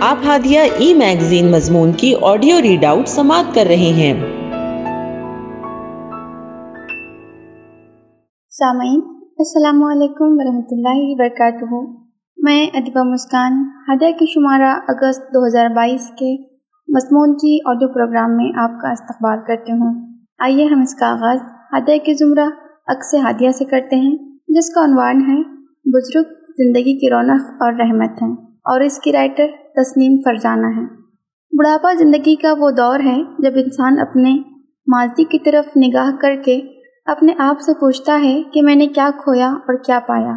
آپ ہادیہ ای میگزین مضمون کی آڈیو ریڈ آؤٹ سماعت کر رہے ہیں۔ سامعین، السلام علیکم ورحمۃ اللہ وبرکاتہ۔ میں ادبہ مسکان، ہادیہ کی شمارہ اگست دو ہزار بائیس کے مضمون کی آڈیو پروگرام میں آپ کا استقبال کرتی ہوں۔ آئیے ہم اس کا آغاز ہادیہ کے زمرہ اکثر ہادیہ سے کرتے ہیں، جس کا عنوان ہے، بزرگ زندگی کی رونق اور رحمت ہیں۔ اور اس کی رائٹر تسنیم فرزانہ ہے۔ بڑھاپا زندگی کا وہ دور ہے جب انسان اپنے ماضی کی طرف نگاہ کر کے اپنے آپ سے پوچھتا ہے کہ میں نے کیا کھویا اور کیا پایا۔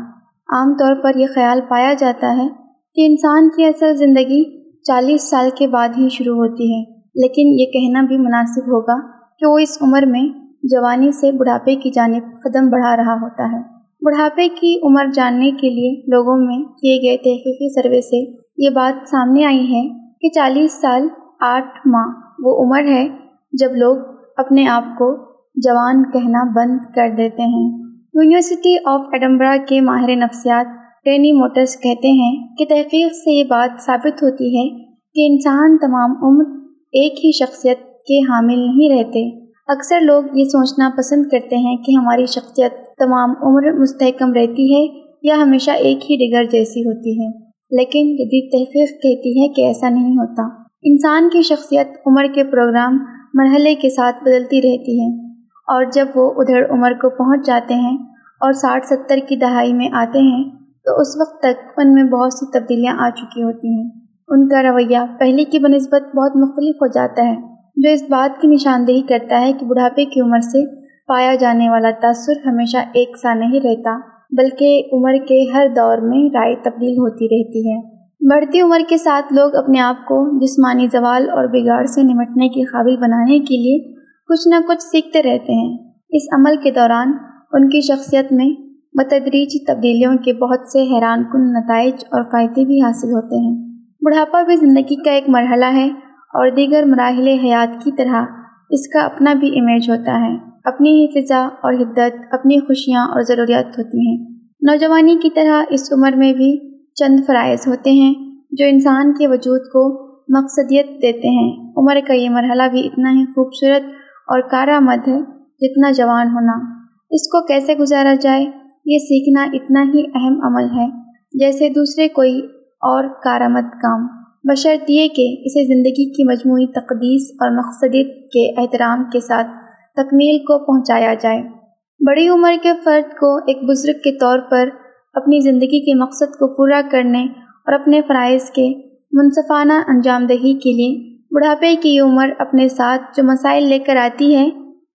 عام طور پر یہ خیال پایا جاتا ہے کہ انسان کی اصل زندگی چالیس سال کے بعد ہی شروع ہوتی ہے، لیکن یہ کہنا بھی مناسب ہوگا کہ وہ اس عمر میں جوانی سے بڑھاپے کی جانب قدم بڑھا رہا ہوتا ہے۔ بڑھاپے کی عمر جاننے کے لیے لوگوں میں کیے گئے تحقیقی سروے سے یہ بات سامنے آئی ہے کہ چالیس سال آٹھ ماہ وہ عمر ہے جب لوگ اپنے آپ کو جوان کہنا بند کر دیتے ہیں۔ یونیورسٹی آف ایڈمبرا کے ماہر نفسیات رینی موٹرس کہتے ہیں کہ تحقیق سے یہ بات ثابت ہوتی ہے کہ انسان تمام عمر ایک ہی شخصیت کے حامل نہیں رہتے۔ اکثر لوگ یہ سوچنا پسند کرتے ہیں کہ ہماری شخصیت تمام عمر مستحکم رہتی ہے یا ہمیشہ ایک ہی ڈگر جیسی ہوتی ہے۔ لیکن جدید تحقیق کہتی ہے کہ ایسا نہیں ہوتا۔ انسان کی شخصیت عمر کے پروگرام مرحلے کے ساتھ بدلتی رہتی ہے اور جب وہ ادھر عمر کو پہنچ جاتے ہیں اور ساٹھ ستر کی دہائی میں آتے ہیں تو اس وقت تک ان میں بہت سی تبدیلیاں آ چکی ہوتی ہیں۔ ان کا رویہ پہلے کی بنسبت بہت مختلف ہو جاتا ہے۔ جو اس بات کی نشاندہی کرتا ہے کہ بڑھاپے کی عمر سے پایا جانے والا تأثر ہمیشہ ایک سا نہیں رہتا۔ بلکہ عمر کے ہر دور میں رائے تبدیل ہوتی رہتی ہے۔ بڑھتی عمر کے ساتھ لوگ اپنے آپ کو جسمانی زوال اور بگاڑ سے نمٹنے کے قابل بنانے کے لیے کچھ نہ کچھ سیکھتے رہتے ہیں۔ اس عمل کے دوران ان کی شخصیت میں بتدریج تبدیلیوں کے بہت سے حیران کن نتائج اور فائدے بھی حاصل ہوتے ہیں۔ بڑھاپا بھی زندگی کا ایک مرحلہ ہے اور دیگر مراحل حیات کی طرح اس کا اپنا بھی امیج ہوتا ہے۔ اپنی ہی فضا اور حدت، اپنی خوشیاں اور ضروریات ہوتی ہیں۔ نوجوانی کی طرح اس عمر میں بھی چند فرائض ہوتے ہیں جو انسان کے وجود کو مقصدیت دیتے ہیں۔ عمر کا یہ مرحلہ بھی اتنا ہی خوبصورت اور کارآمد ہے جتنا جوان ہونا۔ اس کو کیسے گزارا جائے؟ یہ سیکھنا اتنا ہی اہم عمل ہے، جیسے دوسرے کوئی اور کارآمد کام۔ بشرط یہ کہ اسے زندگی کی مجموعی تقدیس اور مقصدیت کے احترام کے ساتھ تکمیل کو پہنچایا جائے۔ بڑی عمر کے فرد کو ایک بزرگ کے طور پر اپنی زندگی کے مقصد کو پورا کرنے اور اپنے فرائض کے منصفانہ انجام دہی کے لیے بڑھاپے کی عمر اپنے ساتھ جو مسائل لے کر آتی ہے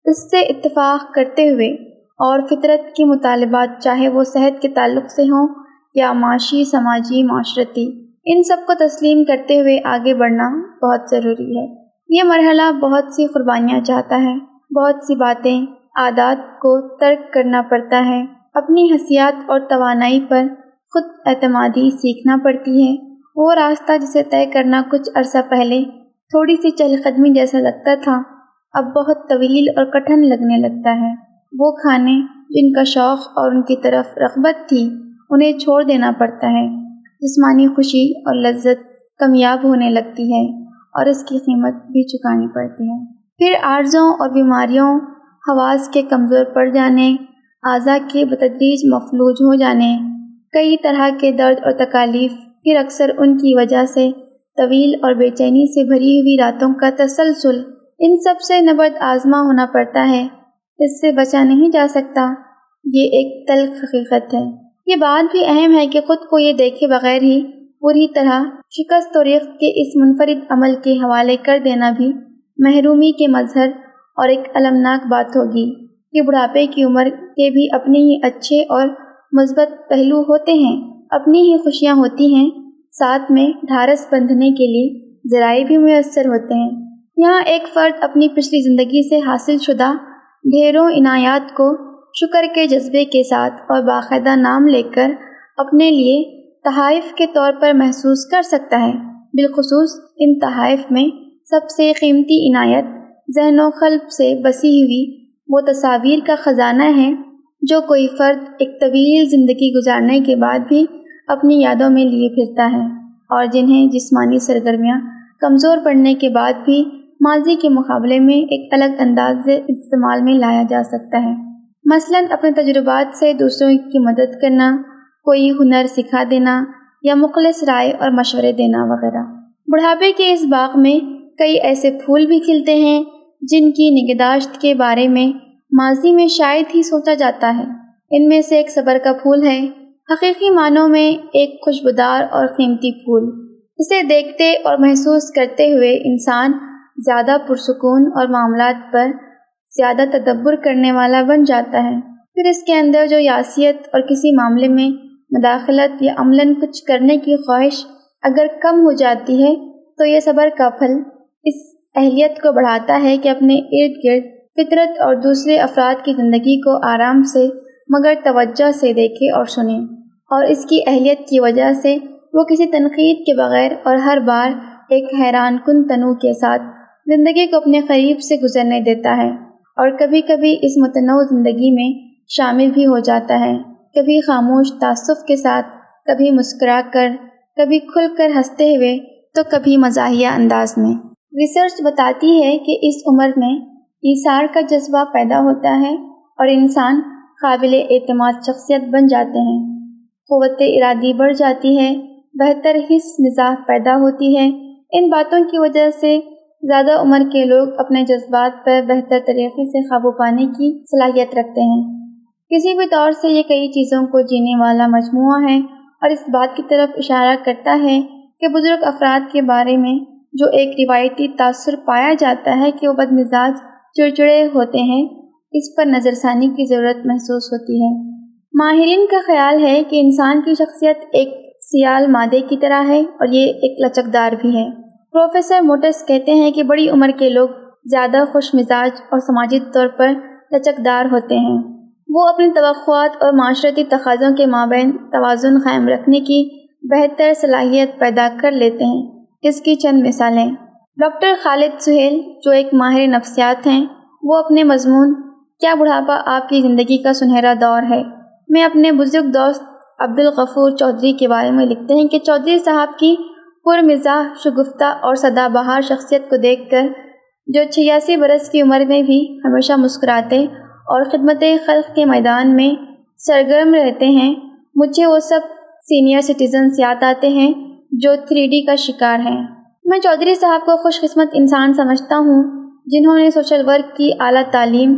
اس سے اتفاق کرتے ہوئے اور فطرت کے مطالبات چاہے وہ صحت کے تعلق سے ہوں یا معاشی، سماجی، معاشرتی، ان سب کو تسلیم کرتے ہوئے آگے بڑھنا بہت ضروری ہے۔ یہ مرحلہ بہت سی قربانیاں چاہتا ہے۔ بہت سی باتیں عادات کو ترک کرنا پڑتا ہے۔ اپنی حسیات اور توانائی پر خود اعتمادی سیکھنا پڑتی ہے۔ وہ راستہ جسے طے کرنا کچھ عرصہ پہلے تھوڑی سی چہل قدمی جیسا لگتا تھا، اب بہت طویل اور کٹھن لگنے لگتا ہے۔ وہ کھانے جن کا شوق اور ان کی طرف رغبت تھی، انہیں چھوڑ دینا پڑتا ہے۔ جسمانی خوشی اور لذت کمیاب ہونے لگتی ہے اور اس کی قیمت بھی چکانی پڑتی ہے۔ پھر عارضوں اور بیماریوں، حواس کے کمزور پڑ جانے، اعضاء کے بتدریج مفلوج ہو جانے، کئی طرح کے درد اور تکالیف پھر اکثر ان کی وجہ سے طویل اور بے چینی سے بھری ہوئی راتوں کا تسلسل ان سب سے نبرد آزما ہونا پڑتا ہے، اس سے بچا نہیں جا سکتا۔ یہ ایک تلخ حقیقت ہے۔ یہ بات بھی اہم ہے کہ خود کو یہ دیکھے بغیر ہی پوری طرح شکست و ریخت کے اس منفرد عمل کے حوالے کر دینا بھی محرومی کے مظہر اور ایک المناک بات ہوگی کہ بڑھاپے کی عمر کے بھی اپنے ہی اچھے اور مثبت پہلو ہوتے ہیں، اپنی ہی خوشیاں ہوتی ہیں۔ ساتھ میں ڈھارس بندھنے کے لیے ذرائع بھی میسر ہوتے ہیں۔ یہاں ایک فرد اپنی پچھلی زندگی سے حاصل شدہ ڈھیروں عنایات کو شکر کے جذبے کے ساتھ اور باقاعدہ نام لے کر اپنے لیے تحائف کے طور پر محسوس کر سکتا ہے۔ بالخصوص ان تحائف میں سب سے قیمتی عنایت ذہن و قلب سے بسی ہوئی وہ تصاویر کا خزانہ ہے جو کوئی فرد ایک طویل زندگی گزارنے کے بعد بھی اپنی یادوں میں لیے پھرتا ہے اور جنہیں جسمانی سرگرمیاں کمزور پڑنے کے بعد بھی ماضی کے مقابلے میں ایک الگ انداز سے استعمال میں لایا جا سکتا ہے۔ مثلا اپنے تجربات سے دوسروں کی مدد کرنا، کوئی ہنر سکھا دینا یا مخلص رائے اور مشورے دینا وغیرہ۔ بڑھاپے کے اس باغ میں کئی ایسے پھول بھی کھلتے ہیں جن کی نگہداشت کے بارے میں ماضی میں شاید ہی سوچا جاتا ہے۔ ان میں سے ایک صبر کا پھول ہے، حقیقی معنوں میں ایک خوشبودار اور قیمتی پھول۔ اسے دیکھتے اور محسوس کرتے ہوئے انسان زیادہ پرسکون اور معاملات پر زیادہ تدبر کرنے والا بن جاتا ہے۔ پھر اس کے اندر جو یاسیت اور کسی معاملے میں مداخلت یا عملاً کچھ کرنے کی خواہش اگر کم ہو جاتی ہے تو یہ صبر کا پھل اس اہلیت کو بڑھاتا ہے کہ اپنے ارد گرد فطرت اور دوسرے افراد کی زندگی کو آرام سے، مگر توجہ سے دیکھے اور سنیں۔ اور اس کی اہلیت کی وجہ سے وہ کسی تنقید کے بغیر اور ہر بار ایک حیران کن تنوع کے ساتھ زندگی کو اپنے قریب سے گزرنے دیتا ہے۔ اور کبھی کبھی اس متنوع زندگی میں شامل بھی ہو جاتا ہے۔ کبھی خاموش تعصف کے ساتھ، کبھی مسکرا کر، کبھی کھل کر ہنستے ہوئے، تو کبھی مزاحیہ انداز میں۔ ریسرچ بتاتی ہے کہ اس عمر میں ایثار کا جذبہ پیدا ہوتا ہے اور انسان قابل اعتماد شخصیت بن جاتے ہیں۔ قوت ارادی بڑھ جاتی ہے، بہتر حص مزاح پیدا ہوتی ہے۔ ان باتوں کی وجہ سے زیادہ عمر کے لوگ اپنے جذبات پر بہتر طریقے سے قابو پانے کی صلاحیت رکھتے ہیں۔ کسی بھی طور سے یہ کئی چیزوں کو جینے والا مجموعہ ہے اور اس بات کی طرف اشارہ کرتا ہے کہ بزرگ افراد کے بارے میں جو ایک روایتی تاثر پایا جاتا ہے کہ وہ بد مزاج چڑچڑے ہوتے ہیں، اس پر نظر ثانی کی ضرورت محسوس ہوتی ہے۔ ماہرین کا خیال ہے کہ انسان کی شخصیت ایک سیال مادے کی طرح ہے اور یہ ایک لچکدار بھی ہے۔ پروفیسر موٹس کہتے ہیں کہ بڑی عمر کے لوگ زیادہ خوش مزاج اور سماجی طور پر لچکدار ہوتے ہیں۔ وہ اپنی توقعات اور معاشرتی تقاضوں کے مابین توازن قائم رکھنے کی بہتر صلاحیت پیدا کر لیتے ہیں۔ اس کی چند مثالیں۔ ڈاکٹر خالد سہیل، جو ایک ماہر نفسیات ہیں، وہ اپنے مضمون کیا بڑھاپا آپ کی زندگی کا سنہرا دور ہے؟ میں اپنے بزرگ دوست عبدالغفور چودھری کے بارے میں لکھتے ہیں کہ چودھری صاحب کی پر مزاح، شگفتہ اور سدا بہار شخصیت کو دیکھ کر، جو چھیاسی برس کی عمر میں بھی ہمیشہ مسکراتے اور خدمت خلق کے میدان میں سرگرم رہتے ہیں، مجھے وہ سب سینئر سٹیزنس یاد آتے ہیں۔ جو تھری ڈی کا شکار ہیں۔ میں چودھری صاحب کو خوش قسمت انسان سمجھتا ہوں، جنہوں نے سوشل ورک کی اعلیٰ تعلیم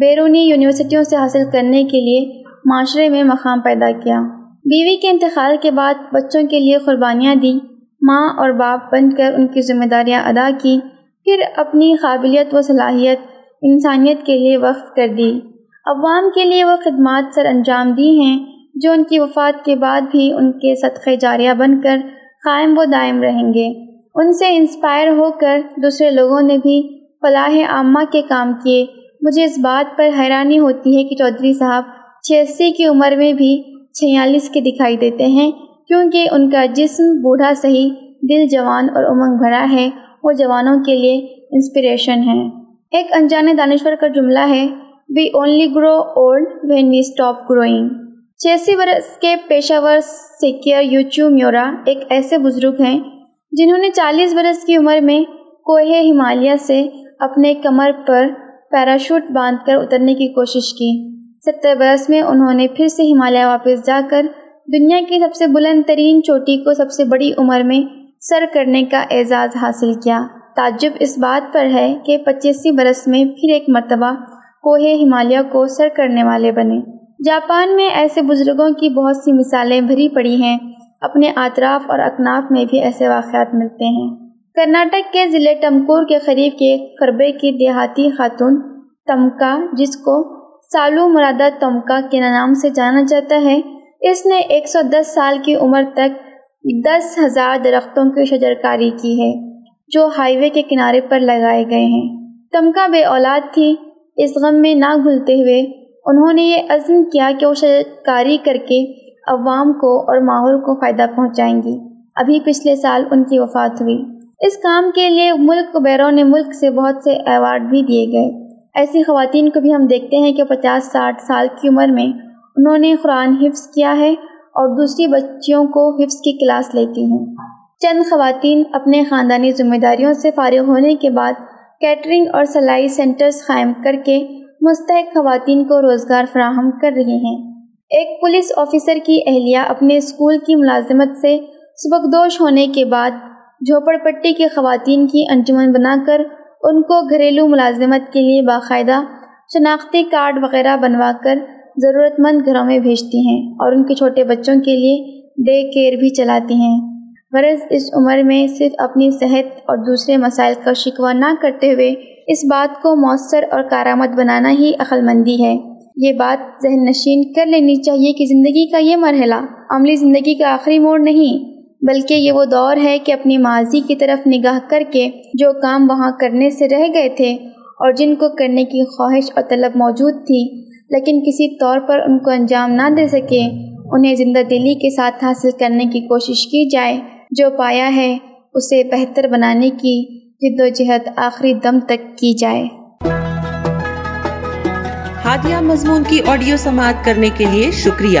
بیرونی یونیورسٹیوں سے حاصل کرنے کے لیے معاشرے میں مقام پیدا کیا۔ بیوی کے انتقال کے بعد بچوں کے لیے قربانیاں دی ماں اور باپ بن کر ان کی ذمہ داریاں ادا کی پھر اپنی قابلیت و صلاحیت انسانیت کے لیے وقف کر دی۔ عوام کے لیے وہ خدمات سر انجام دی ہیں، جو ان کی وفات کے بعد بھی ان کے صدقے جاریہ بن کر قائم و دائم رہیں گے۔ ان سے انسپائر ہو کر دوسرے لوگوں نے بھی فلاح عامہ کے کام کیے۔ مجھے اس بات پر حیرانی ہوتی ہے کہ چودھری صاحب چھیاسی کی عمر میں بھی چھیالیس کے دکھائی دیتے ہیں، کیونکہ ان کا جسم بوڑھا، صحیح، دل جوان اور امنگ بھرا ہے۔ وہ جوانوں کے لیے انسپریشن ہے ایک انجانے دانشور کا جملہ ہے we only grow old when we stop growing چھیاسی برس کے پیشہ ور سیکر یوچو میورا ایک ایسے بزرگ ہیں جنہوں نے چالیس برس کی عمر میں کوہ ہمالیہ سے اپنے کمر پر پیراشوٹ باندھ کر اترنے کی کوشش کی۔ ستر برس میں انہوں نے پھر سے ہمالیہ واپس جا کر دنیا کی سب سے بلند ترین چوٹی کو سب سے بڑی عمر میں سر کرنے کا اعزاز حاصل کیا۔ تعجب اس بات پر ہے کہ پچیسی برس میں پھر ایک مرتبہ کوہ ہمالیہ کو سر کرنے والے بنے۔ جاپان میں ایسے بزرگوں کی بہت سی مثالیں بھری پڑی ہیں۔ اپنے اطراف اور اکناف میں بھی ایسے واقعات ملتے ہیں۔ کرناٹک کے ضلع ٹمکور کے قریب کے خربے کی دیہاتی خاتون تمکا، جس کو سالو مرادہ تمکا کے نام سے جانا جاتا ہے، اس نے ایک سو دس سال کی عمر تک دس ہزار درختوں کی شجرکاری کی ہے، جو ہائی وے کے کنارے پر لگائے گئے ہیں۔ تمکا بے اولاد تھی، اس غم میں نہ گھلتے ہوئے انہوں نے یہ عزم کیا کہ وہ کاری کر کے عوام کو اور ماحول کو فائدہ پہنچائیں گی۔ ابھی پچھلے سال ان کی وفات ہوئی۔ اس کام کے لیے ملک بیرون ملک سے بہت سے ایوارڈ بھی دیے گئے۔ ایسی خواتین کو بھی ہم دیکھتے ہیں کہ پچاس ساٹھ سال کی عمر میں انہوں نے قرآن حفظ کیا ہے اور دوسری بچیوں کو حفظ کی کلاس لیتی ہیں۔ چند خواتین اپنے خاندانی ذمہ داریوں سے فارغ ہونے کے بعد کیٹرنگ اور سلائی سینٹرز قائم کر کے مستحق خواتین کو روزگار فراہم کر رہی ہیں۔ ایک پولیس آفیسر کی اہلیہ اپنے اسکول کی ملازمت سے سبکدوش ہونے کے بعد جھوپڑ پٹی کے خواتین کی انجمن بنا کر ان کو گھریلو ملازمت کے لیے باقاعدہ شناختی کارڈ وغیرہ بنوا کر ضرورت مند گھروں میں بھیجتی ہیں اور ان کے چھوٹے بچوں کے لیے ڈے کیئر بھی چلاتی ہیں۔ غرض اس عمر میں صرف اپنی صحت اور دوسرے مسائل کا شکوہ نہ کرتے ہوئے اس بات کو مؤثر اور کارآمد بنانا ہی عقل مندی ہے۔ یہ بات ذہن نشین کر لینی چاہیے کہ زندگی کا یہ مرحلہ عملی زندگی کا آخری موڑ نہیں، بلکہ یہ وہ دور ہے کہ اپنی ماضی کی طرف نگاہ کر کے جو کام وہاں کرنے سے رہ گئے تھے اور جن کو کرنے کی خواہش اور طلب موجود تھی، لیکن کسی طور پر ان کو انجام نہ دے سکے۔ انہیں زندہ دلی کے ساتھ حاصل کرنے کی کوشش کی جائے، جو پایا ہے، اسے بہتر بنانے کی جد و جہد آخری دم تک کی جائے۔ ہادیہ مضمون کی آڈیو سماعت کرنے کے لیے شکریہ۔